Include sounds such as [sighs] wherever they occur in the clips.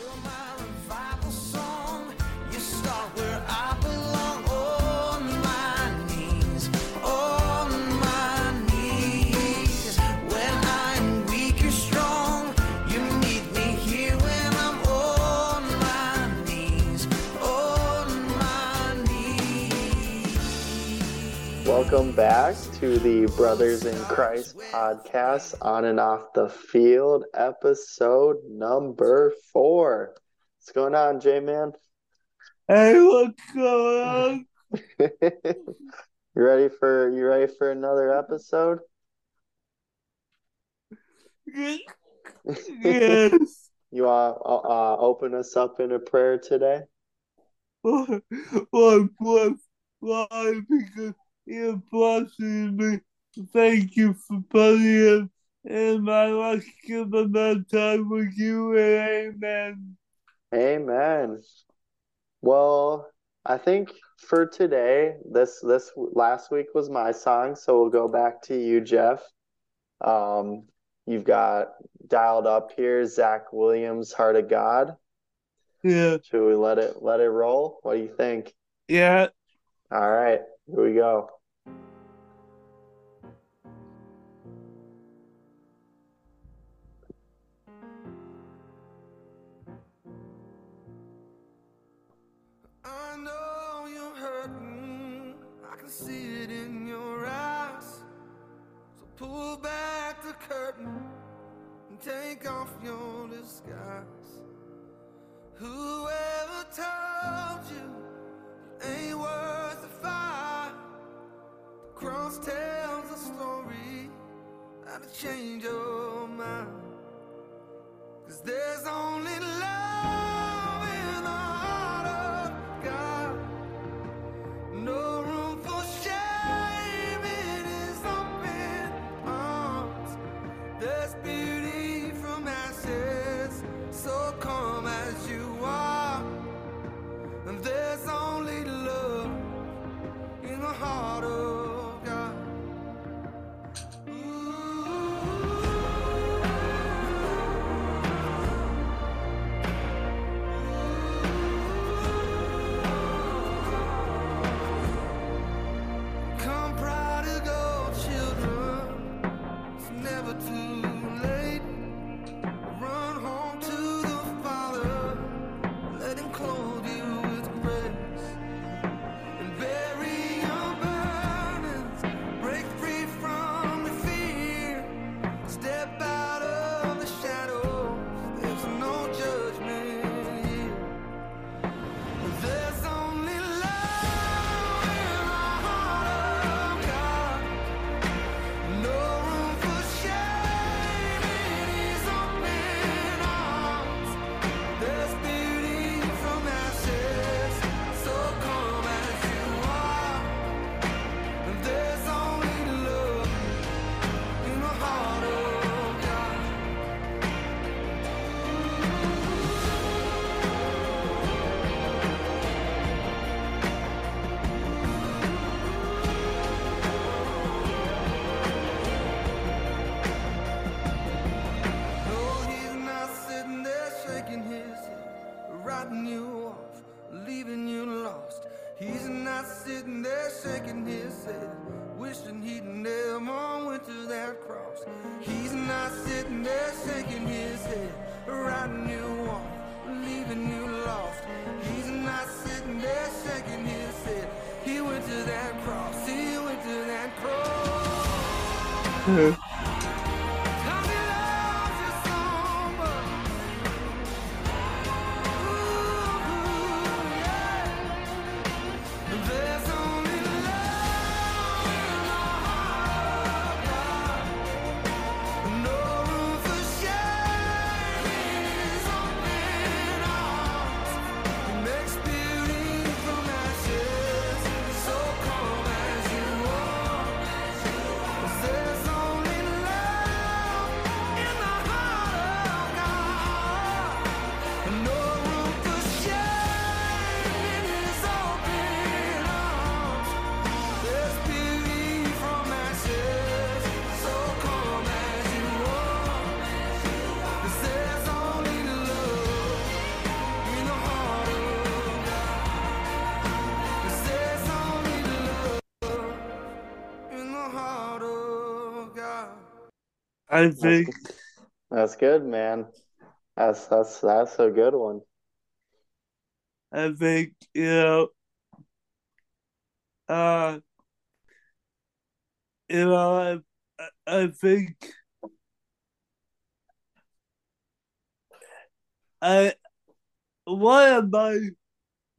You're my Welcome back to the Brothers in Christ podcast on and off the field, episode number four. What's going on, J Man? Hey, what's going on? [laughs] you ready for you ready for another episode? yes. [laughs] You want to uh, open us up in a prayer today? Lord, Lord, Lord, because you blessed me. Thank you for putting it in my life, giving that time with you, and amen. Amen. Well, I think for today, this this last week was my song, so we'll go back to you, Jeff. Um, you've got dialed up here Zach Williams, Heart of God. Yeah, Should we let it let it roll? What do you think? yeah. All right, here we go. Pull back the curtain and take off your disguise. Whoever told you it ain't worth the fight? The cross tells a story that'll change your mind. Cause there's only I think That's good, man. That's that's that's a good one. I think you know uh you know I I think I one of my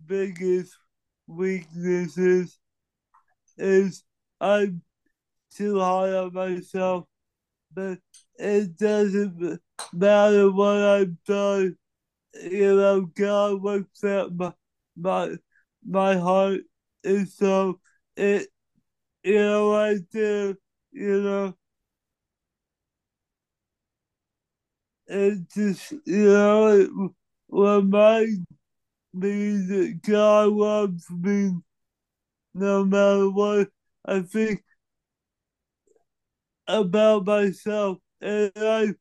biggest weaknesses is I'm too hard on myself, but it doesn't matter what I've done. You know, God looks at my my my heart, and so it you know I do you know. It just you know it reminds me that God loves me no matter what I think about myself. And I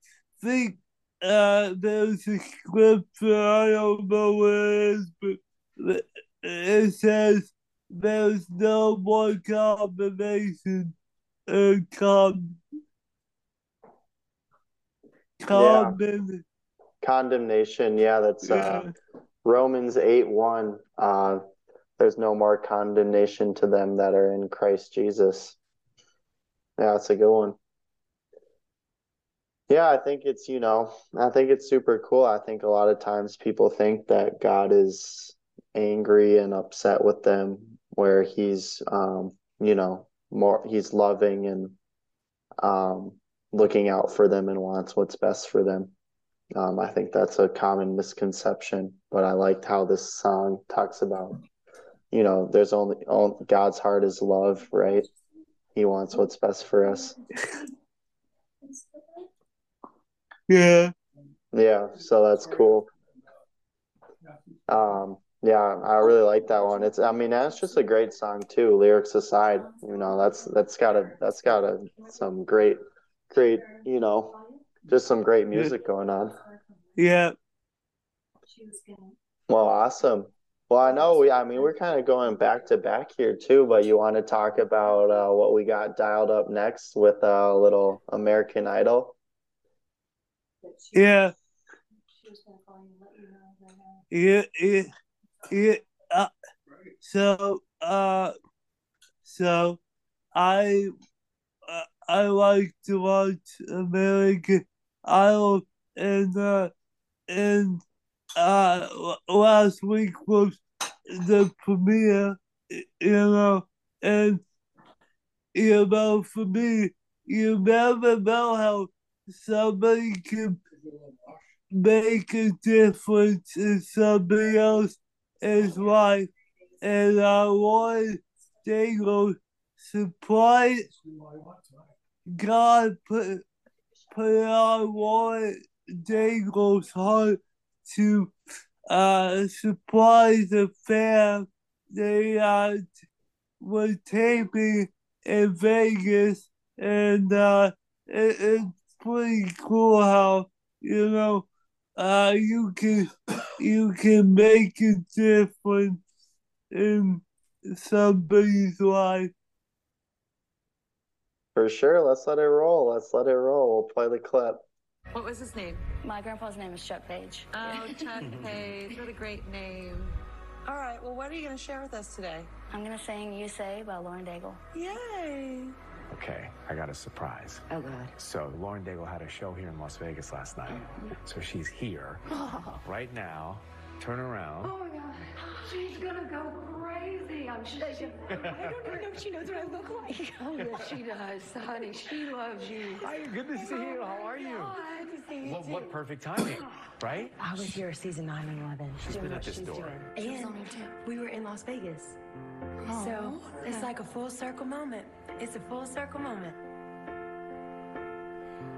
think uh, there's a scripture, I don't know where it is, but it says there's no more condemnation or con- condemn- Condemnation, yeah, that's uh yeah. Romans 8 1. Uh there's no more condemnation to them that are in Christ Jesus. Yeah, that's a good one. Yeah, I think it's, you know, I think it's super cool. I think a lot of times people think that God is angry and upset with them, where he's, um, you know, more, he's loving and um, looking out for them and wants what's best for them. Um, I think that's a common misconception, but I liked how this song talks about, you know, there's only, all, God's heart is love, right? He wants what's best for us. Yeah. Yeah, so that's cool. Um, yeah, I really like that one. It's, I mean, that's just a great song too, lyrics aside. You know, that's that's got a that's got a some great, great, you know, just some great music going on. Yeah. Well, awesome. Well, I know we, I mean, we're kind of going back to back here too, but you want to talk about uh, what we got dialed up next with uh, a little American Idol? Yeah. Yeah, yeah, yeah. Uh, so, uh, so I, uh, I like to watch American Idol, and uh, and uh, last week was the premiere, you know, and you know, for me, you never know how somebody can make a difference in somebody else's life. And I want Daniel surprise God put put on Lauren Daigle's heart to uh surprise the fam they uh were taping in Vegas and uh it, it's pretty cool how you know uh you can you can make a difference in somebody's life. For sure. Let's let it roll. Let's let it roll. We'll play the clip. What was his name? My grandpa's name is Chuck Page. Oh, [laughs] Chuck Page. What a great name. All right, well, what are you going to share with us today? I'm gonna sing "You Say" by Lauren Daigle. Yay. Okay, I got a surprise. Oh, God. So Lauren Daigle had a show here in Las Vegas last night. Mm-hmm. So she's here [laughs] right now. Turn around. Oh my god, she's gonna go crazy. I'm shaking. [laughs] I don't even know if she knows what I look like. [laughs] Oh yes, she does, honey. She loves you. Hi, good to see you. How are you? Good to see you What, too. what perfect timing, [sighs] right? I was here season 9 and 11. She's doing been at this she's door. doing. And we were in Las Vegas. So it's like a full circle moment. It's a full circle moment.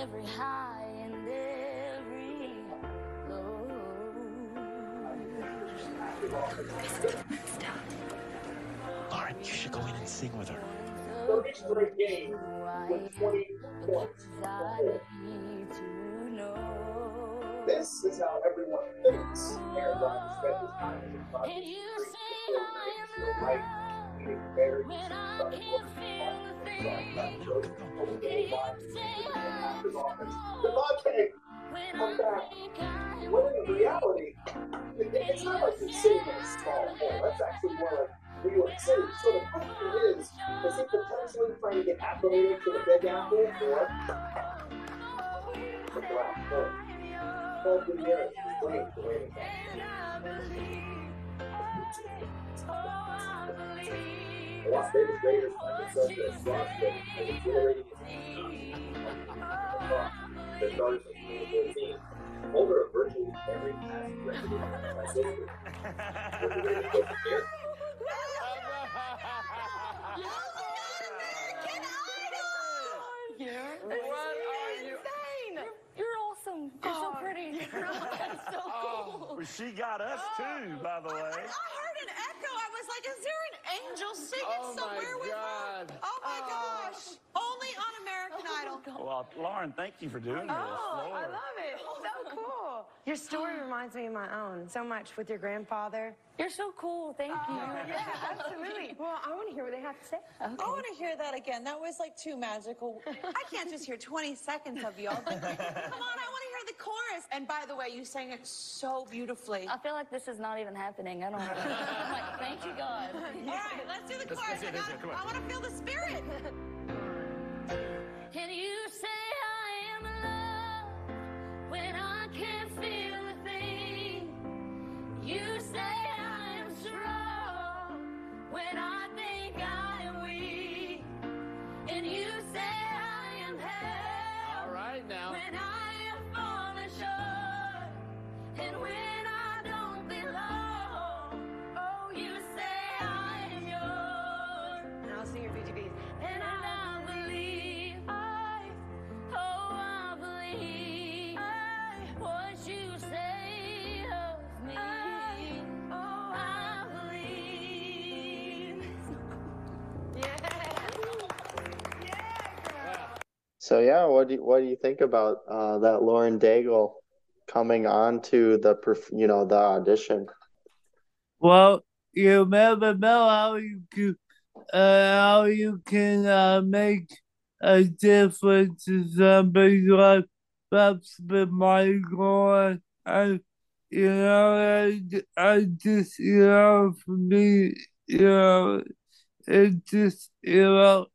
every high and every low. Lauren, you should go in and sing with her. This is how everyone thinks you say I am right? When I can feel Devontae, come back. When in reality, it's not like he's sitting in a small hole. That's actually more like New York City. So the question is, is he potentially trying to get acclimated to the Big Apple or the Black the The Las Vegas Raiders find themselves in a slot is exhilarating the starters of 2014. Holder of virtually every record in the Raiders coach here, What are you? Oh, you're [laughs] awesome. You're so pretty. That's so cool. Well, she got us oh. too, by the way. I heard an echo. I was like, is there an angel singing Oh my somewhere with God. her? Oh my oh. gosh. Only on American Idol. Well, Lauren, thank you for doing this. Oh, I love it. So [laughs] cool. Your story [gasps] reminds me of my own so much with your grandfather. You're so cool. Thank you. Yeah, absolutely. Well, I want to hear what they have to say. I want to hear that again. That was like too magical. I can't just hear 20 seconds of y'all. [laughs] Come on, I want to hear the chorus. And by the way, you sang it so beautifully. I feel like this is not even happening. I don't know. I'm like, thank you, God. [laughs] All right, let's do the Let's- chorus. let's do I, got- come on. I want to feel the spirit. And you say I am loved when I can't feel a thing. You say I am strong when I think I am weak. And you say I am held All right now. [laughs] So yeah, what do you, what do you think about uh, that Lauren Daigle coming on to the you know the audition? Well, you never know how you can, uh, how you can uh, make a difference in somebody's life. That's been my goal. I, you know, I, I just, you know, for me, you know, it just, you know,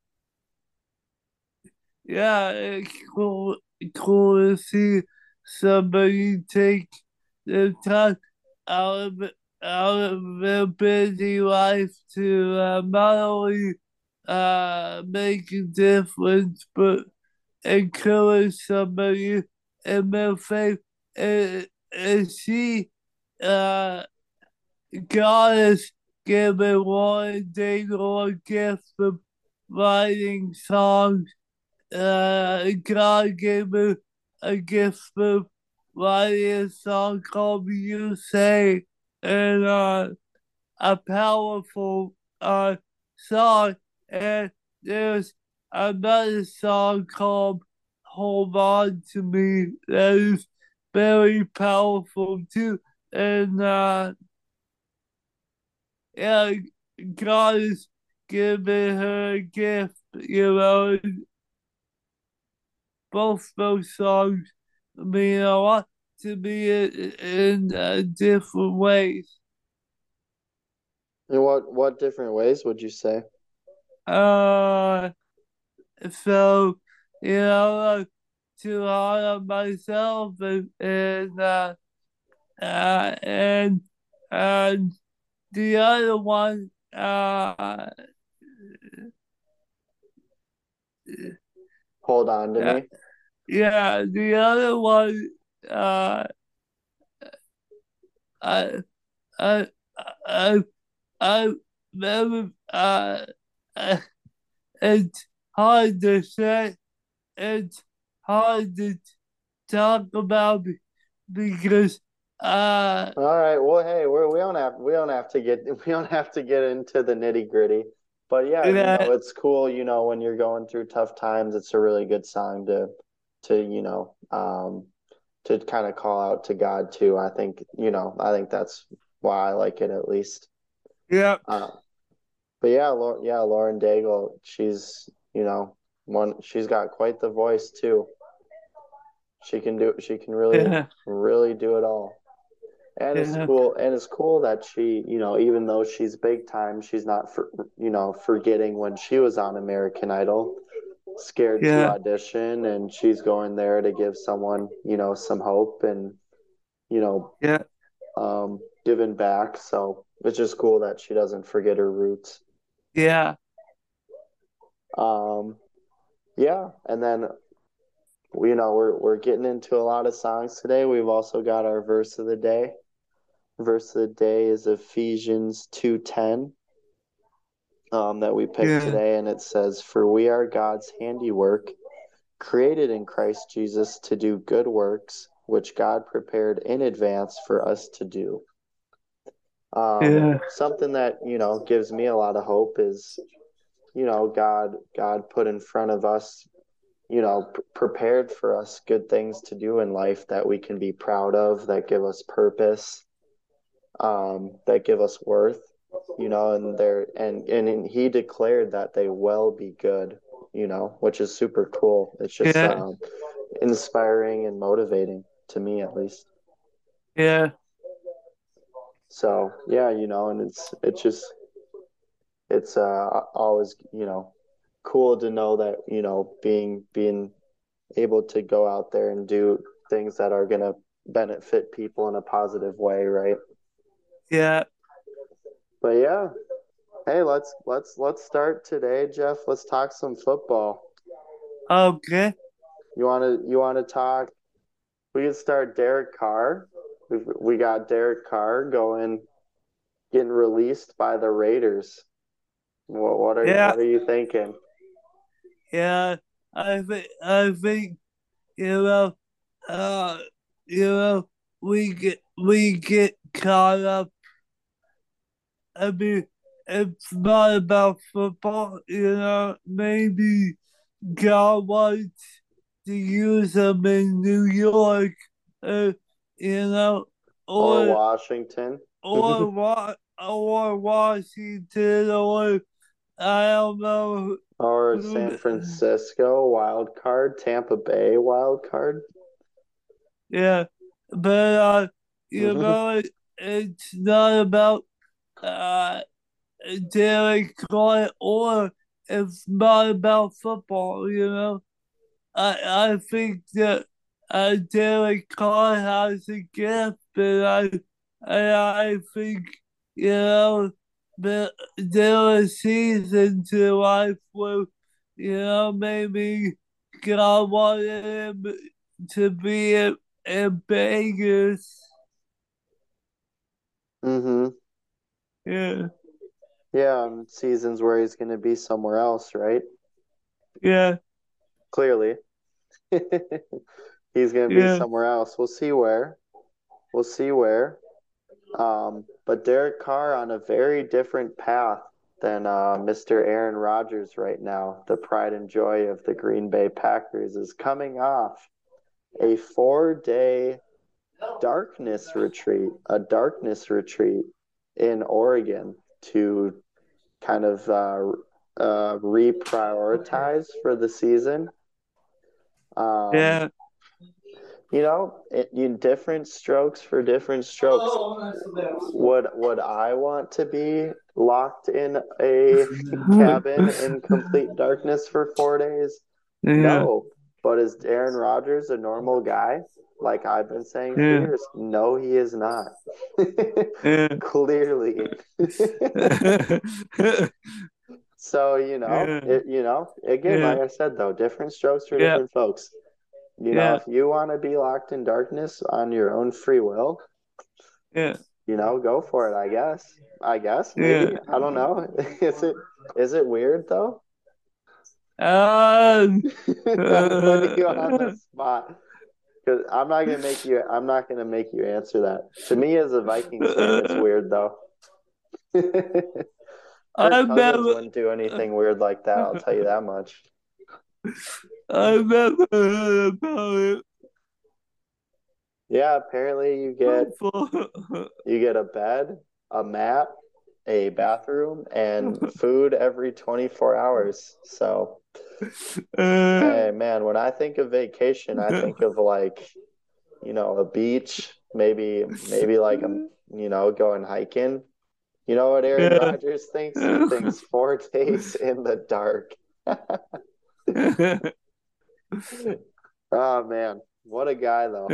yeah, it's cool, cool to see somebody take the time out of out of their busy life to uh, not only uh, make a difference but encourage somebody in their faith. And, and she, uh, God has given one day a gift of writing songs. Uh, God gave her a gift of writing a song called You Say and uh, a powerful uh, song. And there's another song called Hold On to Me that is very powerful too. And uh, yeah, God has given her a gift, you know. Both those songs mean a lot to me in, in uh, different ways. In what what different ways would you say? Uh, so you know, like, to honor myself and and uh, uh, and and the other one, uh, Hold on to me. Yeah, the other one, uh, I, I, I, I never, uh, uh, it's hard to say, it's hard to talk about because Uh, All right. Well, hey, we're, we don't have we don't have to get [laughs] we don't have to get into the nitty gritty. But yeah, you know, it's cool, you know, when you're going through tough times, it's a really good song to to, you know, um to kind of call out to God too. I think, you know, I think that's why I like it at least. yeah, Uh, but yeah, Lauren, yeah, Lauren Daigle, she's, you know, one she's got quite the voice too. She can do she can really yeah, really do it all. And it's cool and it's cool that she, you know, even though she's big time, she's not for, you know, forgetting when she was on American Idol, scared to audition and she's going there to give someone, you know, some hope and you know, yeah, um giving back. So it's just cool that she doesn't forget her roots. yeah, Um, yeah, and then you know we're we're getting into a lot of songs today. We've also got our verse of the day. Verse of the day is Ephesians two ten. Um, that we picked Yeah. today, and it says, "For we are God's handiwork, created in Christ Jesus to do good works, which God prepared in advance for us to do." Um, Yeah. something that you know gives me a lot of hope is you know god god put in front of us you know p- prepared for us good things to do in life that we can be proud of that give us purpose um that give us worth you know and there and and he declared that they will be good you know which is super cool it's just Yeah. um inspiring and motivating to me at least yeah, So yeah, you know, and it's it's just it's uh always you know cool to know that you know being being able to go out there and do things that are gonna benefit people in a positive way, right? yeah, But yeah, hey, let's let's let's start today, Jeff. Let's talk some football. okay, You wanna you wanna talk? We can start Derek Carr. We've, we got Derek Carr going, getting released by the Raiders. What what are Yeah. what are you thinking? yeah. I think, I think, you know, uh, you know, we get, we get caught up. I mean, it's not about football, you know, maybe God wants to use them in New York, uh, you know, Or or Washington? or [laughs] Wa- or Washington, or I don't know. Or San Francisco wild card, Tampa Bay wild card? Yeah, but uh, you Mhm. know, it, it's not about uh Derek Carr or it's not about football. You know, I I think that uh Derek Carr has a gift, and I and I think you know that there are seasons in life where you know maybe God wanted him to be in, in Vegas. Mm-hmm. Yeah, Yeah, seasons where he's going to be somewhere else, right? yeah, Clearly. [laughs] He's going to Yeah. be somewhere else. We'll see where. We'll see where. Um, but Derek Carr on a very different path than uh, Mr. Aaron Rodgers right now. The pride and joy of the Green Bay Packers is coming off a four-day darkness retreat, a darkness retreat in Oregon to kind of uh, uh, reprioritize for the season. Um, yeah, you know, it, you different strokes for different strokes. Would would I want to be locked in a [laughs] cabin in complete darkness for four days? yeah, No. But is Aaron Rodgers a normal guy? Like I've been saying for years. No, he is not. [laughs] yeah. Clearly. [laughs] so, you know, Yeah. it, you know, again, Yeah. like I said though, different strokes for Yeah. different folks. You know, Yeah. if you want to be locked in darkness on your own free will, yeah, you know, go for it, I guess. I guess maybe. Yeah. I don't know. [laughs] Is it is it weird though? um, I'm you on the spot. Because I'm not gonna make you. I'm not gonna make you answer that. To me, as a Vikings fan, it's [laughs] weird though. [laughs] I Cousins never, wouldn't do anything weird like that. I'll tell you that much. [laughs] I've never heard about it. Yeah, apparently you get you get a bed, a mat, a bathroom, and [laughs] food every 24 hours. So, Uh, hey man, when I think of vacation, I think of like, you know, a beach, maybe maybe like a you know, going hiking. You know what Aaron Yeah. Rodgers thinks? He thinks [laughs] four days in the dark. [laughs] Oh man, what a guy though.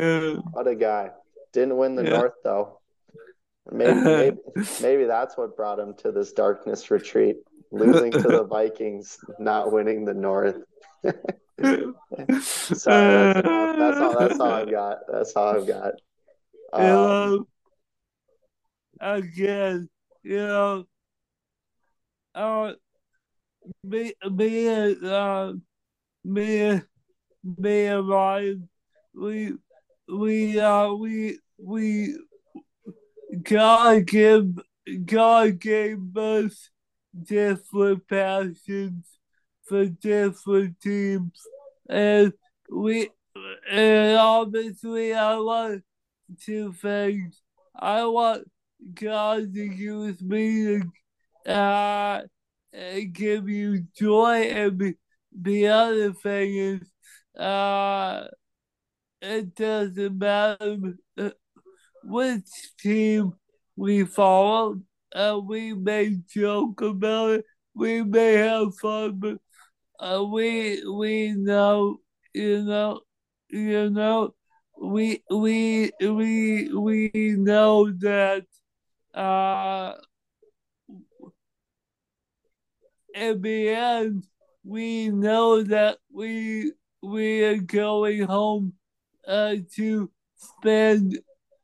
What a guy. Didn't win the Yeah. North though. Maybe, [laughs] maybe maybe that's what brought him to this darkness retreat. Losing to the [laughs] Vikings, not winning the North. [laughs] Sorry, that's. That's all that's all I've got. That's all I've got. you Um, know, again, you know, uh, me, me, and, uh, me, me and Ryan, we, we, uh, we, we, God gave, God gave us different passions for different teams, and we, and obviously I want two things. I want God to use me to uh, uh, give you joy, and the, the other thing is, uh, it doesn't matter which team we follow. Uh, we may joke about it, we may have fun, but uh, we we know, you know, you know, we we we we know that uh in the end we know that we we are going home uh to spend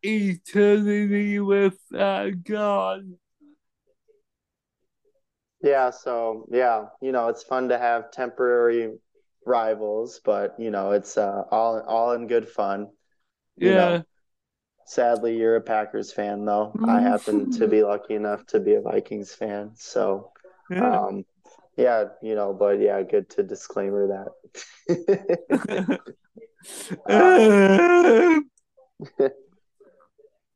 eternity with uh, God. yeah, so yeah, you know, it's fun to have temporary rivals, but you know, it's uh, all all in good fun. You Yeah. know, sadly, you're a Packers fan, though. I happen to be lucky enough to be a Vikings fan, so yeah. um, yeah, you know, but yeah, good to disclaimer that. Um, [laughs] [laughs] [laughs]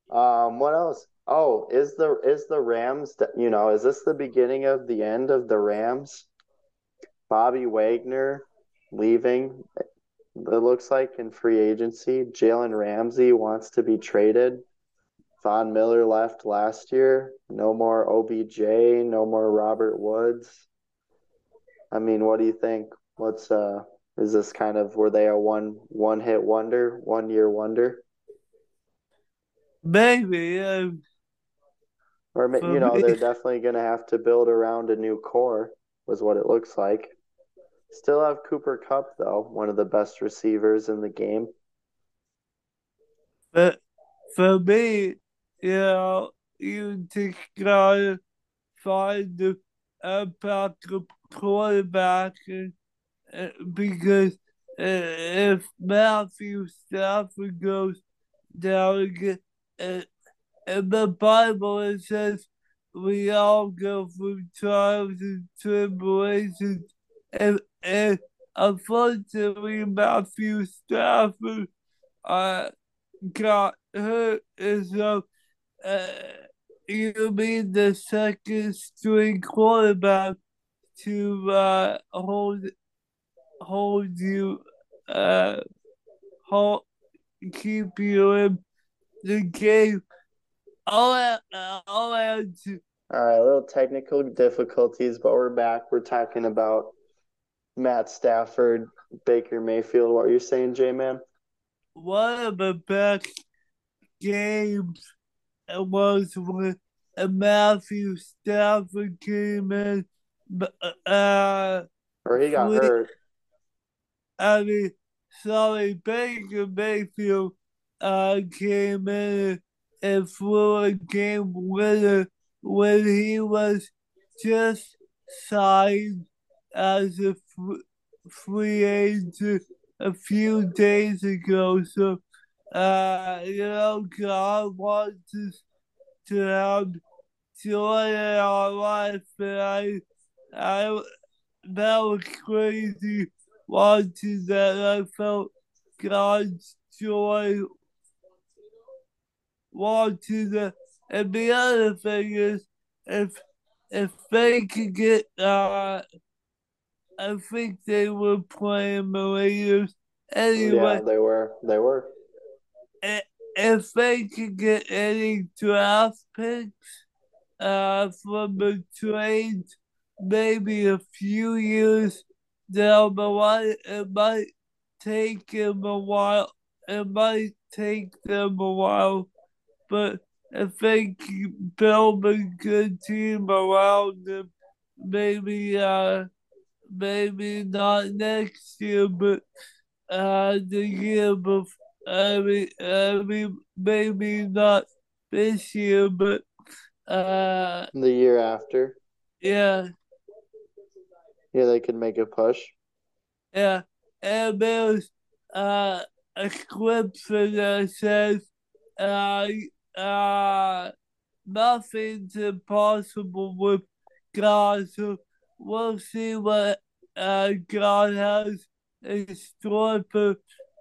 Um, what else? Oh, is the is the Rams, you know, is this the beginning of the end of the Rams? Bobby Wagner leaving, it looks like in free agency. Jalen Ramsey wants to be traded. Von Miller left last year. No more OBJ, no more Robert Woods. I mean, what do you think? What's uh is this kind of were they a one one hit wonder, one year wonder? Maybe. Um, Or you know, they're definitely going to have to build around a new core, was what it looks like. Still have Cooper Kupp though, one of the best receivers in the game. But for me, you know, you just gotta find a, a backup quarterback because uh, if Matthew Stafford goes down again, uh, in the Bible it says we all go through trials and tribulations, and, and unfortunately Matthew Stafford uh, got hurt, and so uh, you mean the second string quarterback to uh, hold hold you uh hold keep you in the game. All I, all I had to All right, a little technical difficulties, but we're back. We're talking about Matt Stafford, Baker Mayfield. What are you're saying, J Man? one of the best games it was when Matthew Stafford came in. But uh, Or he got We- hurt. I mean, sorry, Baker Mayfield uh, came in and threw a game winner when he was just signed as a free agent a few days ago. So, uh, you know, God wants us to have joy in our life, and I, I, that was crazy watching that. I felt God's joy watching that. And the other thing is, if if they could get, uh, I think they were playing the Raiders anyway. Yeah, they were. They were. If they could get any draft picks, uh, from the trades, maybe a few years down the line, it might take them a while. It might take them a while, but if they keep build a good team around them, maybe uh maybe not next year, but uh the year before. I mean, I mean, maybe not this year, but uh, The year after. yeah, Yeah, they could make a push. yeah. And there's uh a clip that says, uh, uh, nothing's impossible with God. So we'll see what uh God has in store for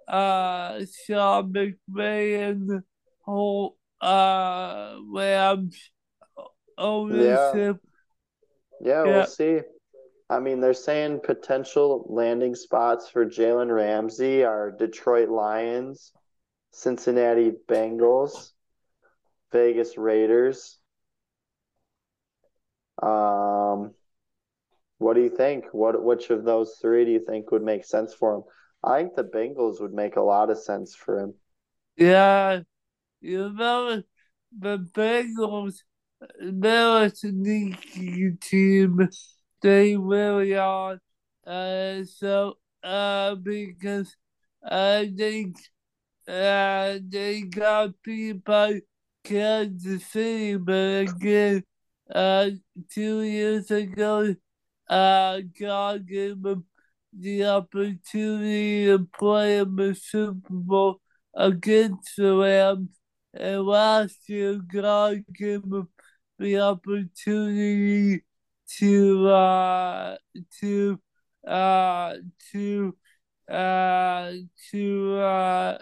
uh Sean McVay and the whole uh Rams ownership. Yeah, Yeah. we'll see. I mean, they're saying potential landing spots for Jalen Ramsey are Detroit Lions, Cincinnati Bengals, Vegas Raiders. Um, what do you think? What which of those three do you think would make sense for him? I think the Bengals would make a lot of sense for him. Yeah, you know the Bengals, they're a sneaky team. They really are. Uh, so uh, because I think uh, they got by Kansas City, but again, uh, two years ago, uh, God gave them the opportunity to play in the Super Bowl against the Rams, and last year God gave them the opportunity to uh to uh to uh to uh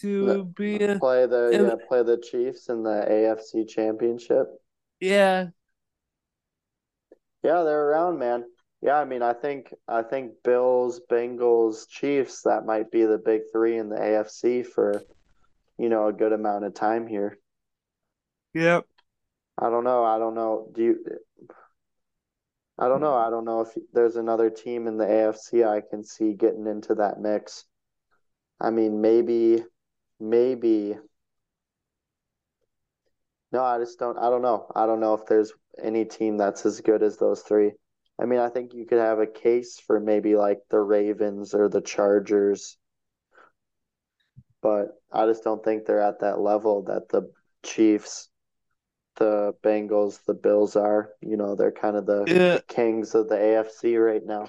to be a, Play the Yeah. yeah, play the Chiefs in the AFC Championship. yeah Yeah, they're around, man. Yeah, I mean, I think I think Bills, Bengals, Chiefs, that might be the big three in the AFC for, you know, a good amount of time here. yep I don't know. I don't know. Do you? I don't know. I don't know if there's another team in the AFC I can see getting into that mix. I mean, maybe, maybe. No, I just don't. I don't know. I don't know if there's any team that's as good as those three. I mean, I think you could have a case for maybe like the Ravens or the Chargers, but I just don't think they're at that level that the Chiefs, the Bengals, the Bills are. You know, they're kind of the yeah kings of the AFC right now.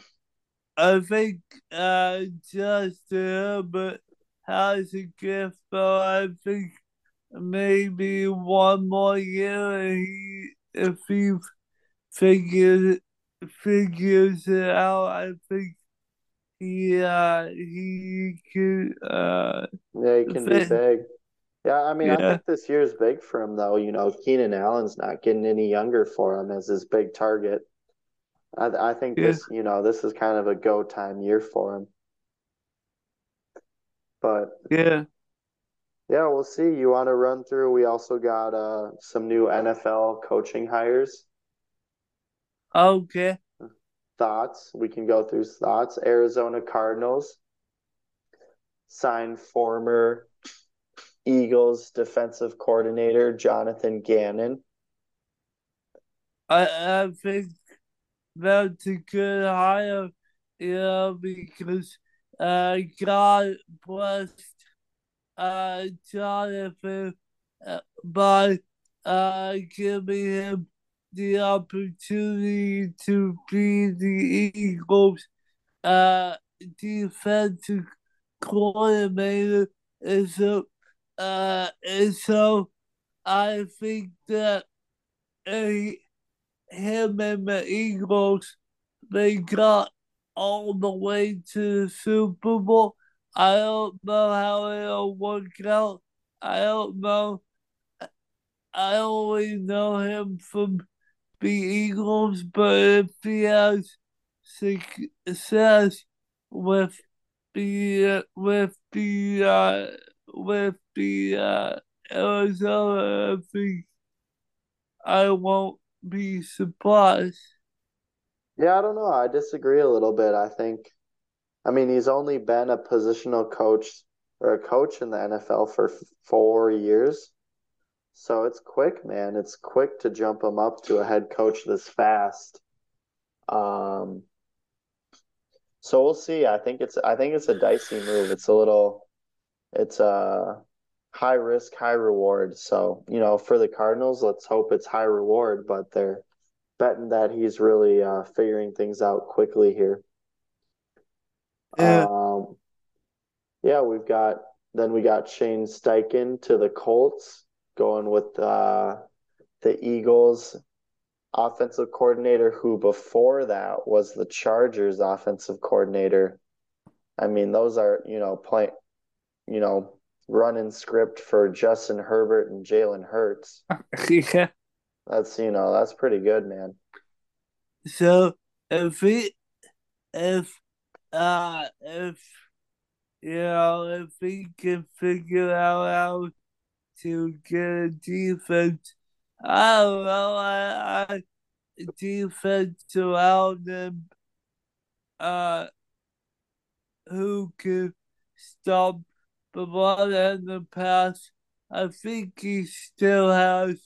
I think uh Justin Herbert has a gift though I think maybe one more year and he if he figures figures it out I think he uh he could uh Yeah, he can be big. Yeah, I mean, I think this year's big for him, though. You know, Keenan Allen's not getting any younger for him as his big target. I I think Yeah. this, you know, this is kind of a go time year for him. But yeah yeah, we'll see. You want to run through? We also got uh some new NFL coaching hires. okay Thoughts? We can go through thoughts. Arizona Cardinals signed former Eagles defensive coordinator Jonathan Gannon. I I think that's a good hire you know because uh God blessed uh Jonathan uh, by uh giving him the opportunity to be the Eagles uh defensive coordinator, and so uh, and so I think that he, him and the Eagles, they got all the way to the Super Bowl. I don't know how it'll work out. I don't know. I only know him from the Eagles, but if he has success with the with the uh, with the uh, Arizona, I think I won't be surprised. Yeah, I don't know. I disagree a little bit. I think, I mean, he's only been a positional coach or a coach in the NFL for four years. So it's quick, man. It's quick to jump him up to a head coach this fast. Um, so we'll see. I think it's I think it's a dicey move. It's a little it's a high risk, high reward. So, you know, for the Cardinals, let's hope it's high reward, but they're betting that he's really uh, figuring things out quickly here. Yeah. Um, yeah, we've got then we got Shane Steichen to the Colts, going with uh, the Eagles offensive coordinator, who before that was the Chargers offensive coordinator. I mean, those are you know playing, you know, running script for Justin Herbert and Jalen Hurts. [laughs] yeah. That's you know that's pretty good, man. So if he, if, uh, if, you know, if he can figure out how to get a defense, I don't know, I, I defense around him, uh, who can stop the run and the pass. I think he still has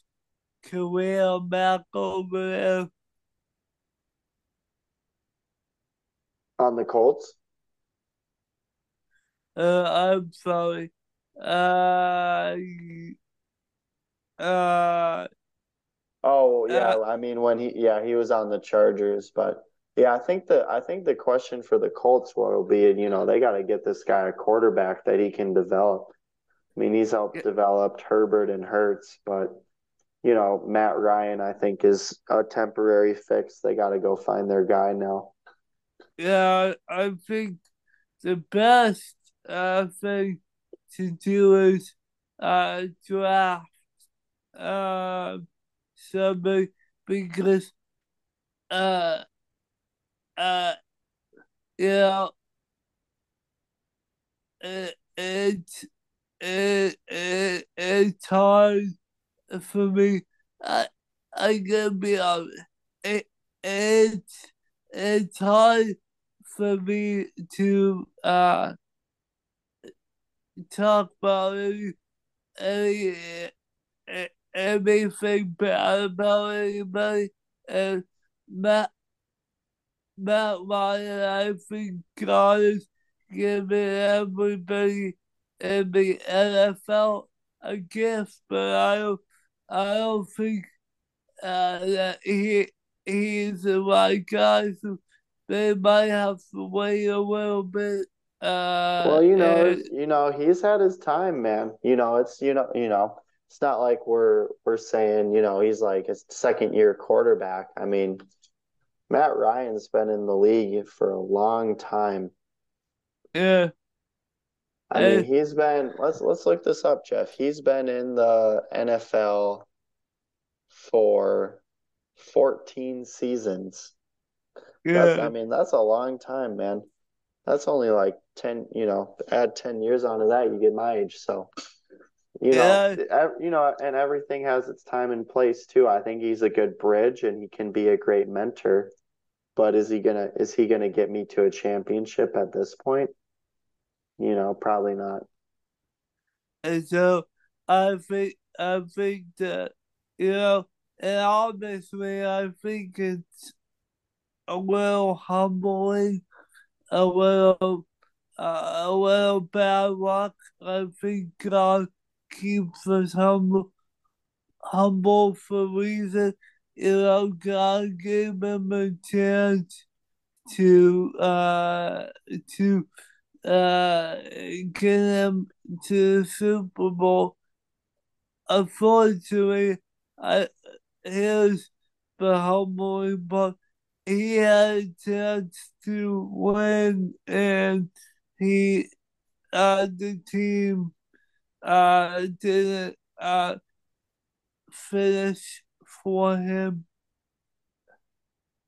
Khalil Mack over there. On the Colts, Uh, I'm sorry. Uh, uh, oh yeah, I mean when he yeah he was on the Chargers, but yeah, I think the I think the question for the Colts will be you know they got to get this guy a quarterback that he can develop. I mean he's helped Yeah. develop Herbert and Hurts, but you know Matt Ryan I think is a temporary fix. They got to go find their guy now. yeah, I think the best uh, thing to do is uh, draft uh, somebody because uh, uh, you know, it, it's it, it, it's hard for me. I I gotta be honest. It it's it's hard for me to uh talk about any, any eh, anything bad about anybody and Matt Matt Ryan I think God is giving everybody in the NFL a gift but I don't I don't think uh, that he he's the right guy so they might have to wait a little bit uh Well, you know, and- you know, he's had his time, man. You know, it's you know, you know, it's not like we're we're saying, you know, he's like a second year quarterback. I mean, Matt Ryan's been in the league for a long time. yeah I mean, Eh. he's been let's let's look this up, Jeff. He's been in the NFL for 14 seasons. That's, I mean, that's a long time, man. That's only like 10, you know, add 10 years onto that, you get my age. So, you know, Yeah. you know, and everything has its time and place too. I think he's a good bridge and he can be a great mentor. But is he gonna is he gonna get me to a championship at this point? You know, probably not. And so I think I think that you know, and honestly, I think it's a little humbling, a little uh, a little bad luck. I think God keeps us humble, humble for a reason. You know, God gave him a chance to uh to uh get him to the Super Bowl. Unfortunately, I here's the humbling part. He had a chance to win and he uh the team uh didn't uh finish for him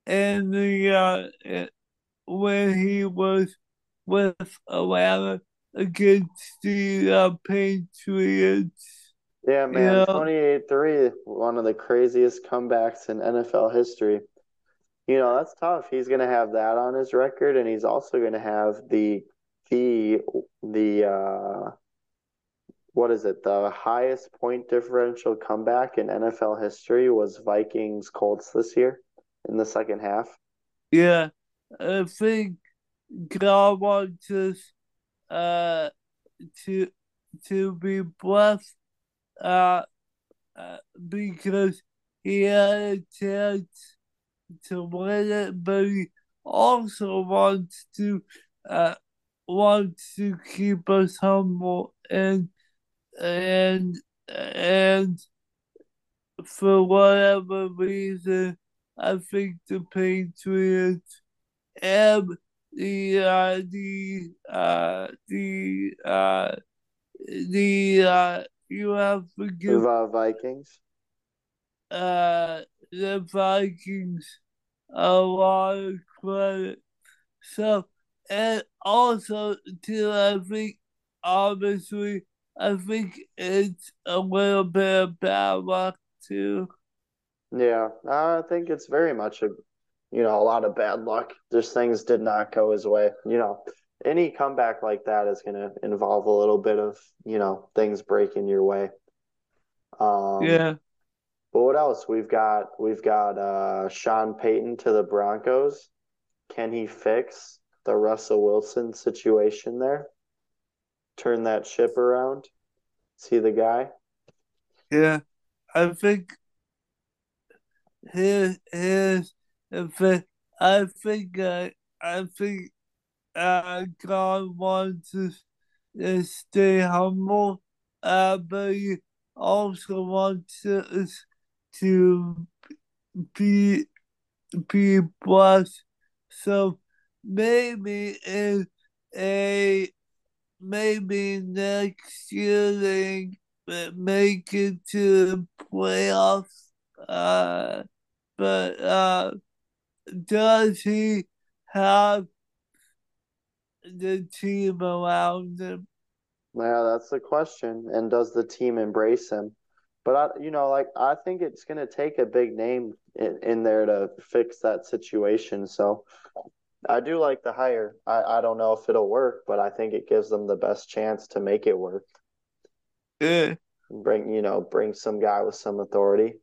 and the uh when he was with Atlanta against the uh, Patriots. Yeah, man, Yeah. 28-3, one of the craziest comebacks in NFL history. You know, that's tough. He's going to have that on his record, and he's also going to have the the the uh what is it? The highest point differential comeback in NFL history was Vikings Colts this year in the second half. Yeah, I think God wants us uh to to be blessed uh, uh because he had a chance to win it, but he also wants to uh wants to keep us humble and and and for whatever reason I think the Patriots and the uh, the uh, the uh, the uh, you have to give The Vikings. uh, the Vikings a lot of credit. So and also too, I think obviously I think it's a little bit of bad luck too. Yeah, I think it's very much a, you know, a lot of bad luck. Just things did not go his way. You know, any comeback like that is going to involve a little bit of, you know, things breaking your way. Um, Yeah, But what else? We've got we've got uh Sean Payton to the Broncos. Can he fix the Russell Wilson situation there? Turn that ship around? See the guy? yeah. I think his his effect. I think uh, I think uh, God wants us to stay humble, uh, but He also wants us to be be blessed. So maybe in a maybe next year they make it to the playoffs. Uh, but uh, does he have the team around him? Yeah, that's the question. And does the team embrace him? But I, you know, like I think it's going to take a big name in, in there to fix that situation. So I do like the hire. I, I don't know if it'll work, but I think it gives them the best chance to make it work. Yeah, Bring, you know, bring some guy with some authority.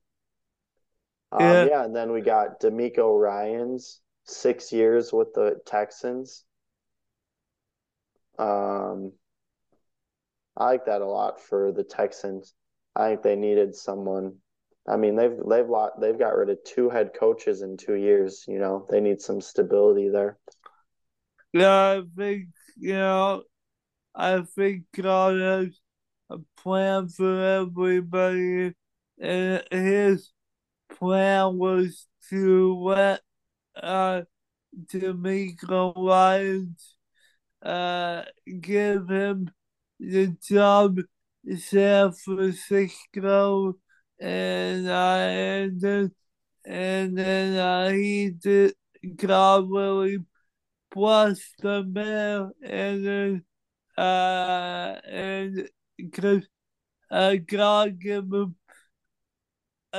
Um, Yeah. yeah, and then we got DeMeco Ryans, six years with the Texans. Um, I like that a lot for the Texans. I think they needed someone. I mean, they've they've lot they've got rid of two head coaches in two years. You know, they need some stability there. yeah. I think you know. I think God has a plan for everybody, and his plan was to let uh DeMeco Lyons uh give him the job in San Francisco and and then and then uh he did God really blessed the man and then uh and because uh God gave him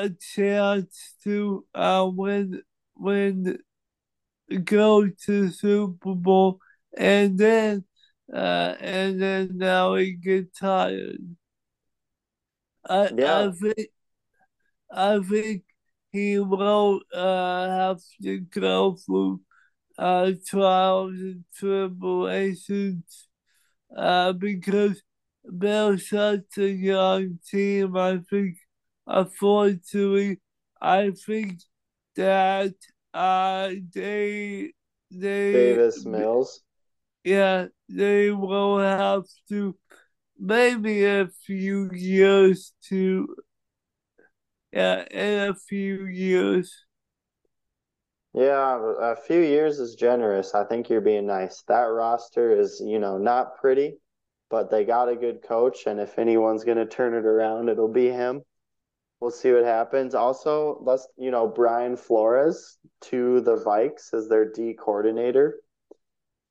a chance to uh win win go to Super Bowl and then uh and then now he get tired. I Yeah. I think I think he will uh have to go through uh trials and tribulations uh because they're such a young team. I think unfortunately I think that uh they they Davis Mills. yeah, they will have to maybe a few years to yeah, in a few years. Yeah, a few years is generous. I think you're being nice. That roster is, you know, not pretty, but they got a good coach, and if anyone's going to turn it around, it'll be him. We'll see what happens. Also, let's, you know, Brian Flores to the Vikes as their D coordinator.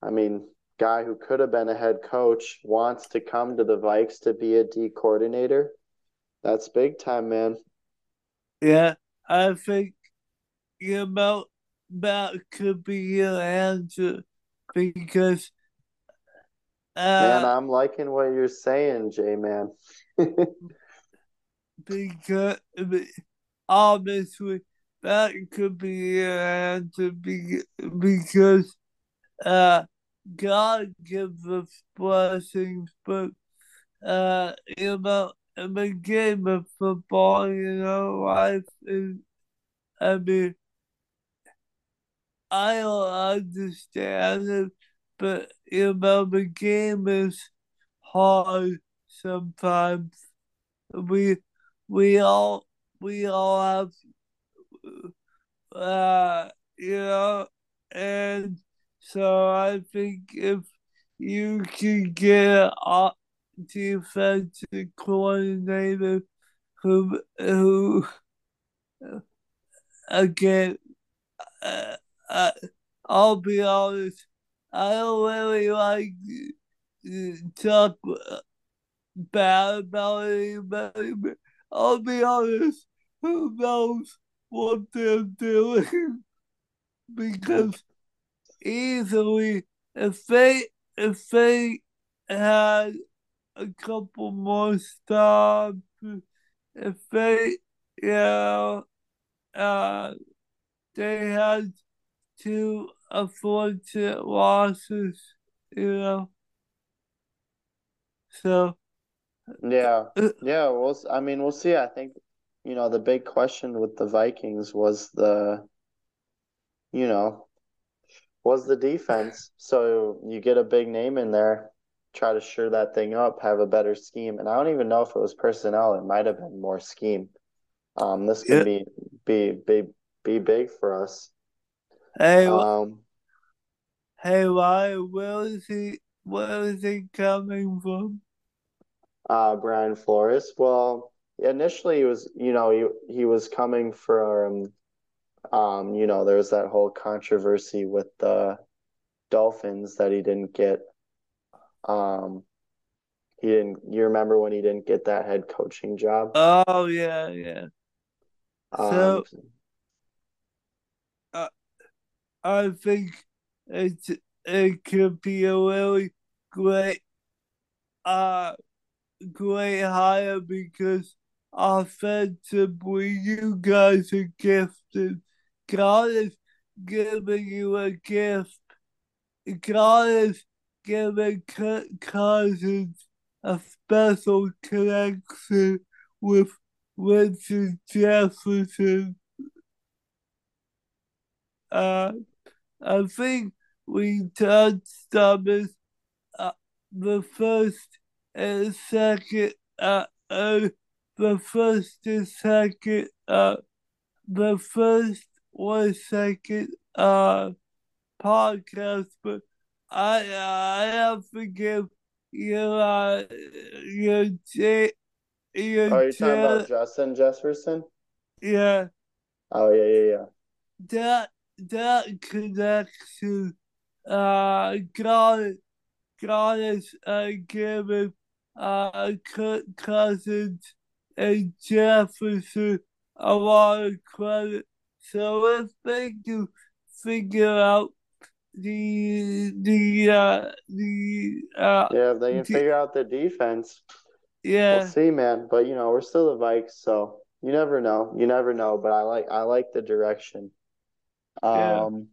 I mean, guy who could have been a head coach wants to come to the Vikes to be a D coordinator. That's big time, man. Yeah, I think you know that could be your answer because Man, uh I'm liking what you're saying, J man. [laughs] because obviously that could be your answer be- because uh God gives us blessings, but uh you know in the game of football, you know, life is I mean I don't understand it, but you know the game is hard sometimes. We we all we all have uh you know and so I think if you can get a defensive coordinator who who again uh, uh, I'll be honest I don't really like talk bad about anybody I'll be honest who knows what they're doing [laughs] because easily if they if they had a couple more stops, if they you know uh they had two unfortunate losses, you know. So Yeah. uh, Yeah, we'll I mean, we'll see. I think, you know, the big question with the Vikings was the, you know, was the defense. So you get a big name in there, try to shore that thing up, have a better scheme. And I don't even know if it was personnel, it might have been more scheme. Um, this yeah, could be be be be big for us. hey Um, hey why where is he where is he coming from? Uh, Brian Flores. Well, initially he was, you know, he he was coming from, um, you know, there was that whole controversy with the Dolphins that he didn't get. Um, he didn't. You remember when he didn't get that head coaching job? Oh yeah, yeah. Um, So uh, I think it it could be a really great uh great hire because offensively you guys are gifted. God is giving you a gift. God is giving Cousins a special connection with Richard Jefferson. Uh, I think we touched on this uh, the first and second uh, uh the first and second uh the first or second uh podcast but I I have to give you uh your J your oh, you're talking about Justin Jefferson? yeah Oh yeah, yeah, yeah. that that connection uh God God is uh, giving uh, Kirk Cousins and Jefferson a lot of credit. So if they can figure out the the uh, the uh, Yeah, if they can figure out the defense, we'll yeah see, man. But you know, we're still the Vikes, so you never know. You never know. But I like I like the direction. yeah Um,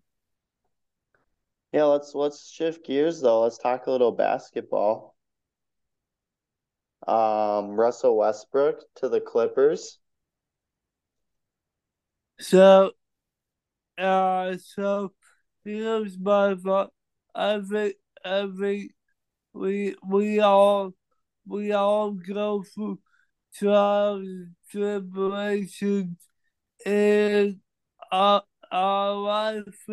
yeah, let's let's shift gears though. Let's talk a little basketball. Um, Russell Westbrook to the Clippers. so uh so here's my thought. I think I think we we all we all go through trials and tribulations in our, our life.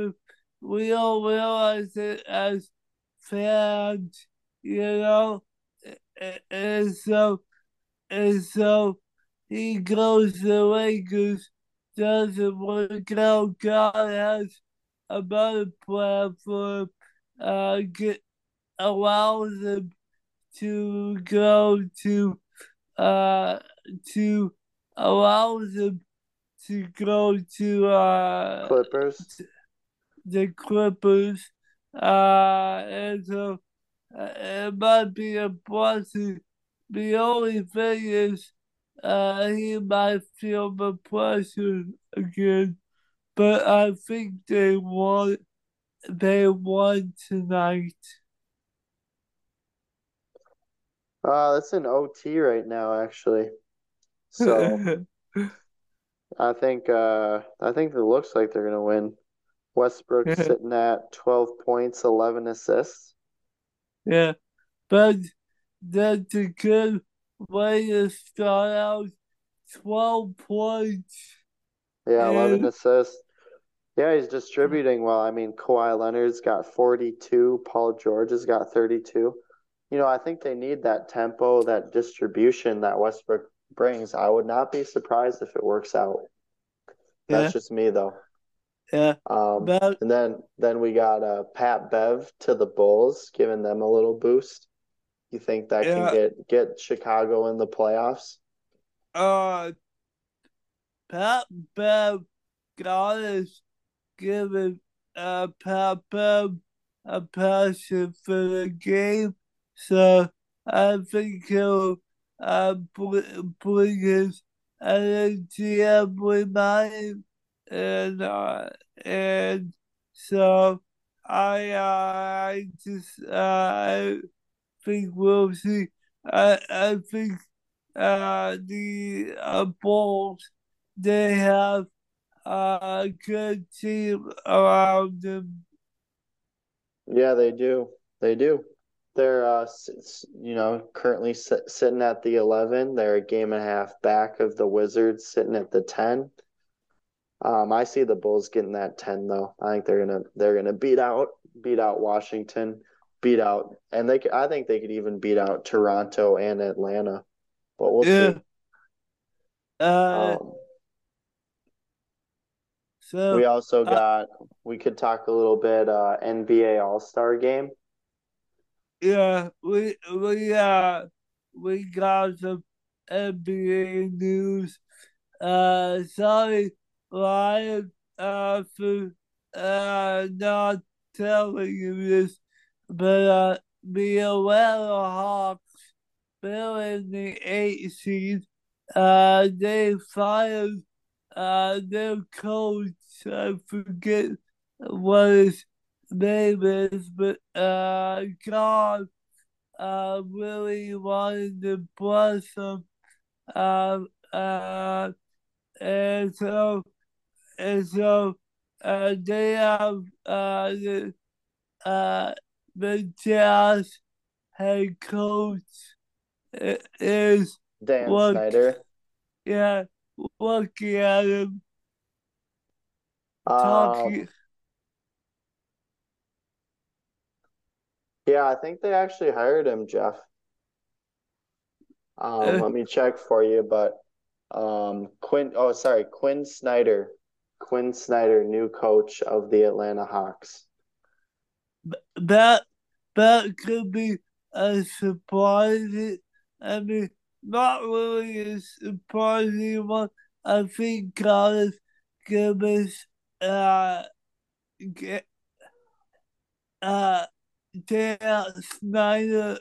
We don't realize it as fans, you know. And so and so he goes to the Lakers, doesn't work out. God has a better plan for him. Uh, get allows him to go to uh to allows him to go to uh Clippers. the Clippers uh and so uh, it might be a blessing. The only thing is uh he might feel the pressure again. But I think they won they won tonight. Uh, that's an OT right now, actually. So [laughs] I think uh, I think it looks like they're gonna win. Westbrook [laughs] sitting at 12 points, 11 assists. Yeah, but that's a good way to start out. 12 points. Yeah, 11 And- assists. Yeah, he's distributing well. I mean, Kawhi Leonard's got 42, Paul George has got 32. You know, I think they need that tempo, that distribution that Westbrook brings. I would not be surprised if it works out. That's Yeah. just me, though. Yeah, Um, and then then we got uh, Pat Bev to the Bulls, giving them a little boost. You think that Yeah. can get get Chicago in the playoffs? uh, Pat Bev got us giving uh, Pat Bev a passion for the game. So I think he'll uh, br- bring his energy every night. And, uh, and so I, uh, I just, uh, I think we'll see. I, I think uh, the uh, Bulls, they have a good team around them. Yeah, they do. They do. They're uh, you know, currently sit, sitting at the 11. They're a game and a half back of the Wizards, sitting at the 10. Um, I see the Bulls getting that 10 though. I think they're gonna they're gonna beat out beat out Washington, beat out, and they could, I think they could even beat out Toronto and Atlanta. But we'll Yeah. see. Uh, Um, so we also uh, got we could talk a little bit uh NBA All-Star game. yeah, we we uh we got some NBA news. Uh, sorry, Uh, for uh not telling you this, but uh, the Atlanta Hawks, they're in the eight seed. Uh, they fired uh their coach. I forget what his name is, but uh, God uh really wanted to bless them. Um, uh, and so and so uh, they have uh the uh the Jazz head coach is Dan Look. Snyder. yeah looking at him Um, talking. yeah, I think they actually hired him, Jeff. Um, Uh. let me check for you, but um, Quin, oh, sorry, Quin Snyder. Quin Snyder, new coach of the Atlanta Hawks. that that could be a surprising. I mean, not really a surprising one. I think given us uh uh Dan Snyder